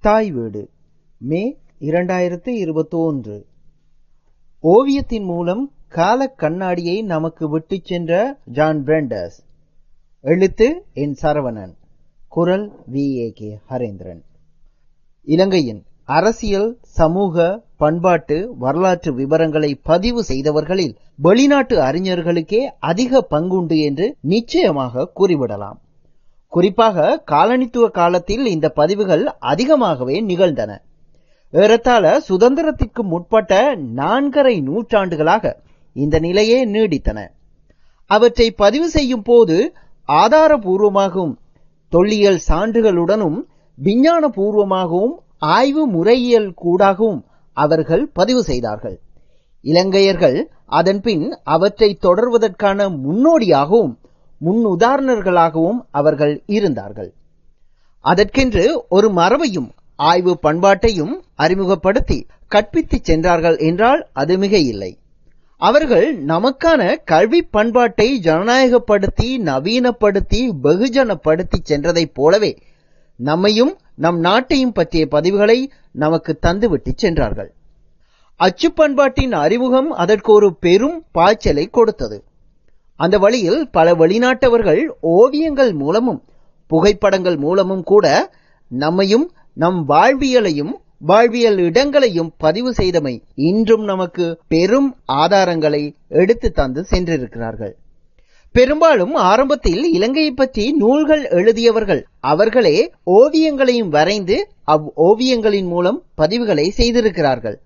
தாய் வீடு. மே இரண்டாயிரத்து இருபத்தொன்று. ஓவியத்தின் மூலம் கால கண்ணாடியை நமக்கு விட்டுச் சென்ற ஜான் பிரண்டர்ஸ். எழுத்து என் சரவணன். குரல் வி. ஏ. கே. ஹரேந்திரன். இலங்கையின் அரசியல் சமூக பண்பாட்டு வரலாற்று விவரங்களை பதிவு செய்தவர்களில் வெளிநாட்டு அறிஞர்களுக்கே அதிக பங்குண்டு என்று நிச்சயமாக கூறிவிடலாம். குறிப்பாக காலனித்துவ காலத்தில் இந்த பதிவுகள் அதிகமாகவே நிகழ்ந்தன. ஏறத்தாழ சுதந்திரத்திற்கு முற்பட்ட நான்கரை நூற்றாண்டுகளாக இந்த நிலையே நீடித்தன. அவற்றை பதிவு செய்யும் போது ஆதாரபூர்வமாகவும் தொல்லியல் சான்றுகளுடனும் விஞ்ஞான பூர்வமாகவும் ஆய்வு முறையியல் கூடாகவும் அவர்கள் பதிவு செய்தார்கள். இலங்கையர்கள் அதன்பின் அவற்றை தொடர்வதற்கான முன்னோடியாகவும் முன் உதாரணர்களாகவும் அவர்கள் இருந்தார்கள். அதற்கென்று ஒரு மரபையும் ஆய்வு பண்பாட்டையும் அறிமுகப்படுத்தி கற்பித்துச் சென்றார்கள் என்றால் அது மிக இல்லை அவர்கள் நமக்கான கல்வி பண்பாட்டை ஜனநாயகப்படுத்தி நவீனப்படுத்தி வெகுஜனப்படுத்தி சென்றதைப் போலவே நம்மையும் நம் நாட்டையும் பற்றிய பதிவுகளை நமக்கு தந்துவிட்டு சென்றார்கள். அச்சு பண்பாட்டின் அறிமுகம் அதற்கு ஒரு பெரும் பாய்ச்சலை கொடுத்தது. அந்த வழியில் பல வெளிநாட்டவர்கள் ஓவியங்கள் மூலமும் புகைப்படங்கள் மூலமும் கூட நம்மையும் நம் வாழ்வியலையும் வாழ்வியல் இடங்களையும் பதிவு செய்தமை இன்றும் நமக்கு பெரும் ஆதாரங்களை எடுத்து தந்து சென்றிருக்கிறார்கள். பெரும்பாலும் ஆரம்பத்தில் இலங்கையை பற்றி நூல்கள் எழுதியவர்கள் அவர்களே ஓவியங்களையும் வரைந்து அவ் ஓவியங்களின் மூலம் பதிவுகளை செய்திருக்கிறார்கள்.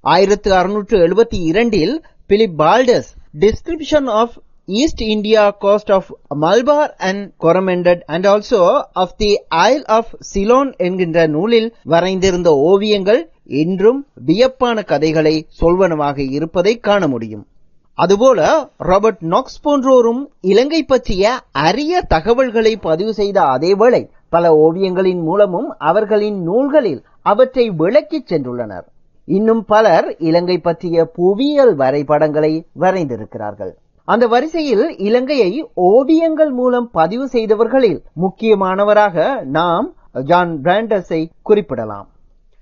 ஆயிரத்து அறுநூற்று எழுபத்தி இரண்டில் Philip Baldaeus description of East India coast of Malabar and Coromandel and also of the isle of Ceylon என்கின்ற நூலில் வரைந்திருந்த ஓவியங்கள் இன்றும் வியப்பான கதைகளை சொல்வனவாக இருப்பதை காண முடியும். அதுபோல ராபர்ட் நாக்ஸ் போன்றோரும் இலங்கை பற்றிய அரிய தகவல்களை பதிவு செய்த அதேவேளை பல ஓவியங்களின் மூலமும் அவர்களின் நூல்களில் அவற்றை விளக்கிச் சென்றுள்ளனர். இன்னும் பலர் இலங்கை பற்றிய புவியியல் வரைபடங்களை வரைந்திருக்கிறார்கள். அந்த வரிசையில் இலங்கையை ஓவியங்கள் மூலம் பதிவு செய்தவர்களில் முக்கியமானவராக நாம் ஜான் பிராண்டஸை குறிப்பிடலாம்.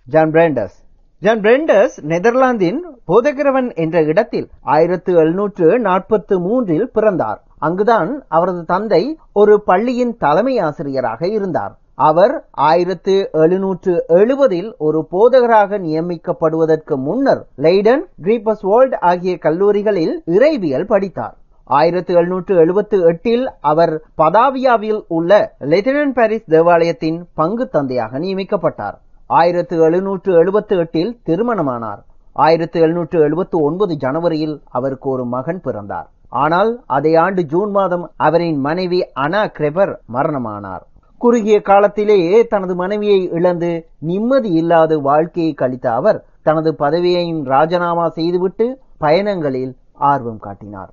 ஜான் பிராண்டஸ் ஜான் பிரெண்டஸ் நெதர்லாந்தின் போதகிரவன் என்ற இடத்தில் ஆயிரத்து எழுநூற்று நாற்பத்து மூன்றில் பிறந்தார். அங்குதான் அவரது தந்தை ஒரு பள்ளியின் தலைமை ஆசிரியராக இருந்தார். அவர் ஆயிரத்து எழுநூற்று எழுபதில் ஒரு போதகராக நியமிக்கப்படுவதற்கு முன்னர் லெய்டன் கிரீபஸ் வேர்ல்ட் ஆகிய கல்லூரிகளில் இறைவியல் படித்தார். ஆயிரத்து எழுநூற்று எழுபத்து எட்டில் அவர் பதாவியாவில் உள்ள லெட்டினன் பாரிஸ் தேவாலயத்தின் பங்கு தந்தையாக நியமிக்கப்பட்டார். ஆயிரத்து எழுநூற்று எழுபத்து எட்டில் திருமணமானார். ஆயிரத்து எழுநூற்று எழுபத்து ஒன்பது ஜனவரியில் அவருக்கு ஒரு மகன் பிறந்தார். ஆனால் அதே ஆண்டு ஜூன் மாதம் அவரின் மனைவி அனா கிரெபர் மரணமானார். குறுகிய காலத்திலேயே தனது மனைவியை இழந்து நிம்மதி இல்லாத வாழ்க்கையை கழித்த அவர் தனது பதவியையும் ராஜினாமா செய்துவிட்டு பயணங்களில் ஆர்வம் காட்டினார்.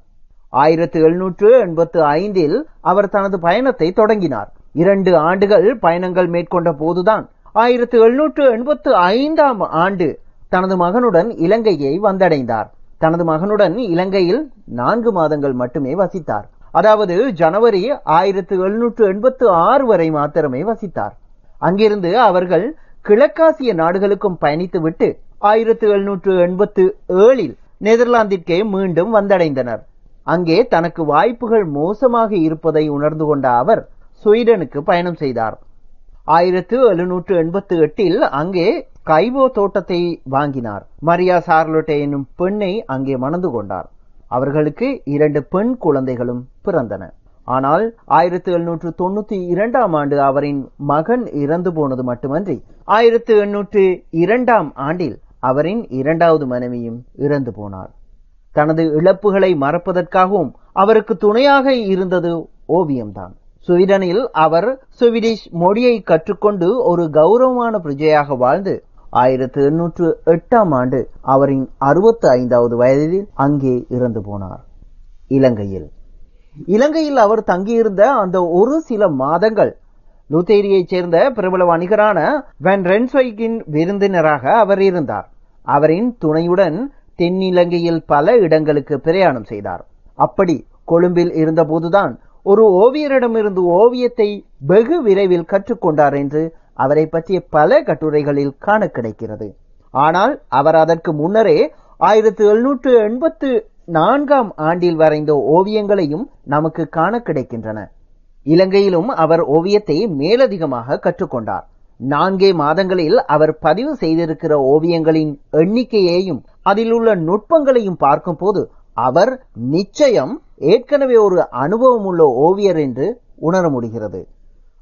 ஆயிரத்தி எழுநூற்று எண்பத்து ஐந்தில் அவர் தனது பயணத்தை தொடங்கினார். இரண்டு ஆண்டுகள் பயணங்கள் மேற்கொண்ட போதுதான் ஆயிரத்து எழுநூற்று எண்பத்து ஐந்தாம் ஆண்டு தனது மகனுடன் இலங்கையை வந்தடைந்தார். தனது மகனுடன் இலங்கையில் நான்கு மாதங்கள் மட்டுமே வசித்தார். அதாவது ஜனவரி ஆயிரத்து எழுநூற்று எண்பத்து ஆறு வரை மாத்திரமே வசித்தார். அங்கிருந்து அவர்கள் கிழக்காசிய நாடுகளுக்கும் பயணித்துவிட்டு ஆயிரத்து எழுநூற்று எண்பத்து ஏழில் நெதர்லாந்திற்கே மீண்டும் வந்தடைந்தனர். அங்கே தனக்கு வாய்ப்புகள் மோசமாக இருப்பதை உணர்ந்து கொண்ட அவர் ஸ்வீடனுக்கு பயணம் செய்தார். ஆயிரத்து எழுநூற்று எண்பத்து எட்டில் அங்கே கைவோ தோட்டத்தை வாங்கினார். மரியா சார்லோட்டே என்னும் பெண்ணை அங்கே மணந்து கொண்டார். அவர்களுக்கு இரண்டு பெண் குழந்தைகளும் பிறந்தன. ஆனால் ஆயிரத்தி எழுநூற்று தொண்ணூத்தி இரண்டாம் ஆண்டு அவரின் மகன் இறந்து போனது மட்டுமன்றி ஆயிரத்தி எண்ணூற்று இரண்டாம் ஆண்டில் அவரின் இரண்டாவது மனைவியும் இறந்து போனார். தனது இழப்புகளை மறப்பதற்காகவும் அவருக்கு துணையாக இருந்தது ஓவியம்தான். ஸ்வீடனில் அவர் சுவீடிஷ் மொழியை கற்றுக்கொண்டு ஒரு கௌரவமான பிரஜையாக வாழ்ந்து ஆயிரத்து எண்ணூற்று எட்டாம் ஆண்டு அவரின் அறுபத்தி ஐந்தாவது வயதில் அங்கே இறந்து போனார். இலங்கையில். இலங்கையில் அவர் தங்கியிருந்த அந்த ஒரு சில மாதங்கள் லுத்தேரியைச் சேர்ந்த பிரபல வணிகரான வென் ரென்ஸ்வைக்கின் விருந்தினராக அவர் இருந்தார். அவரின் துணையுடன் தென்னிலங்கையில் பல இடங்களுக்கு பிரயாணம் செய்தார். அப்படி கொழும்பில் இருந்தபோதுதான் ஒரு ஓவியரிடமிருந்து ஓவியத்தை வெகு விரைவில் கற்றுக்கொண்டார் என்று அவரை பற்றிய பல கட்டுரைகளில் காண கிடைக்கிறது. ஆனால் அவர் அதற்கு முன்னரே ஆயிரத்தி எழுநூற்று எண்பத்து நான்காம் ஆண்டில் வரைந்த ஓவியங்களையும் நமக்கு காண கிடைக்கின்றன. இலங்கையிலும் அவர் ஓவியத்தை மேலதிகமாக கற்றுக்கொண்டார். நான்கே மாதங்களில் அவர் பதிவு செய்திருக்கிற ஓவியங்களின் எண்ணிக்கையையும் அதில் உள்ள நுட்பங்களையும் பார்க்கும் போது அவர் நிச்சயம் ஏற்கனவே ஒரு அனுபவம் உள்ள ஓவியர் என்று உணர முடிகிறது.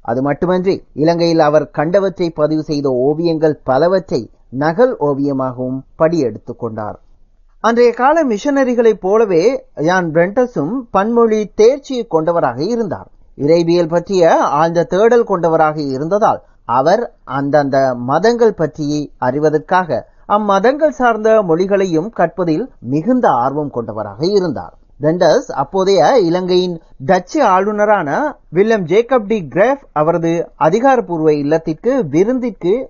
அது மட்டுமன்றி இலங்கையில் அவர் கண்டவற்றை பதிவு செய்த ஓவியங்கள் பலவற்றை நகல் ஓவியமாகவும் படியெடுத்துக் கொண்டார். அன்றைய கால மிஷனரிகளைப் போலவே யான் பிரெண்டஸும் பன்மொழி தேர்ச்சியை கொண்டவராக இருந்தார். இறைவியல் பற்றிய ஆழ்ந்த தேடல் கொண்டவராக இருந்ததால் அவர் அந்தந்த மதங்கள் பற்றி அறிவதற்காக அம்மதங்கள் சார்ந்த மொழிகளையும் கற்பதில் மிகுந்த ஆர்வம் கொண்டவராக இருந்தார். டெண்டஸ் அப்போதைய இலங்கையின் டச்சு ஆளுநரான வில்லம் ஜேக்கப் டி கிரேஃப் அவரது அதிகாரப்பூர்வ இல்லத்திற்கு விருந்திற்கு